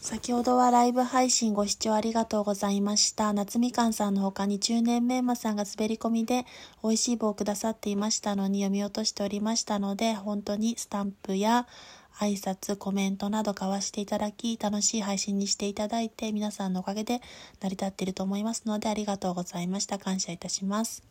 先ほどはライブ配信ご視聴ありがとうございました。夏みかんさんの他に中年メンマさんが滑り込みで美味しい棒をくださっていましたのに読み落としておりましたので、本当にスタンプや挨拶、コメントなど交わしていただき、楽しい配信にしていただいて、皆さんのおかげで成り立っていると思いますので、ありがとうございました。感謝いたします。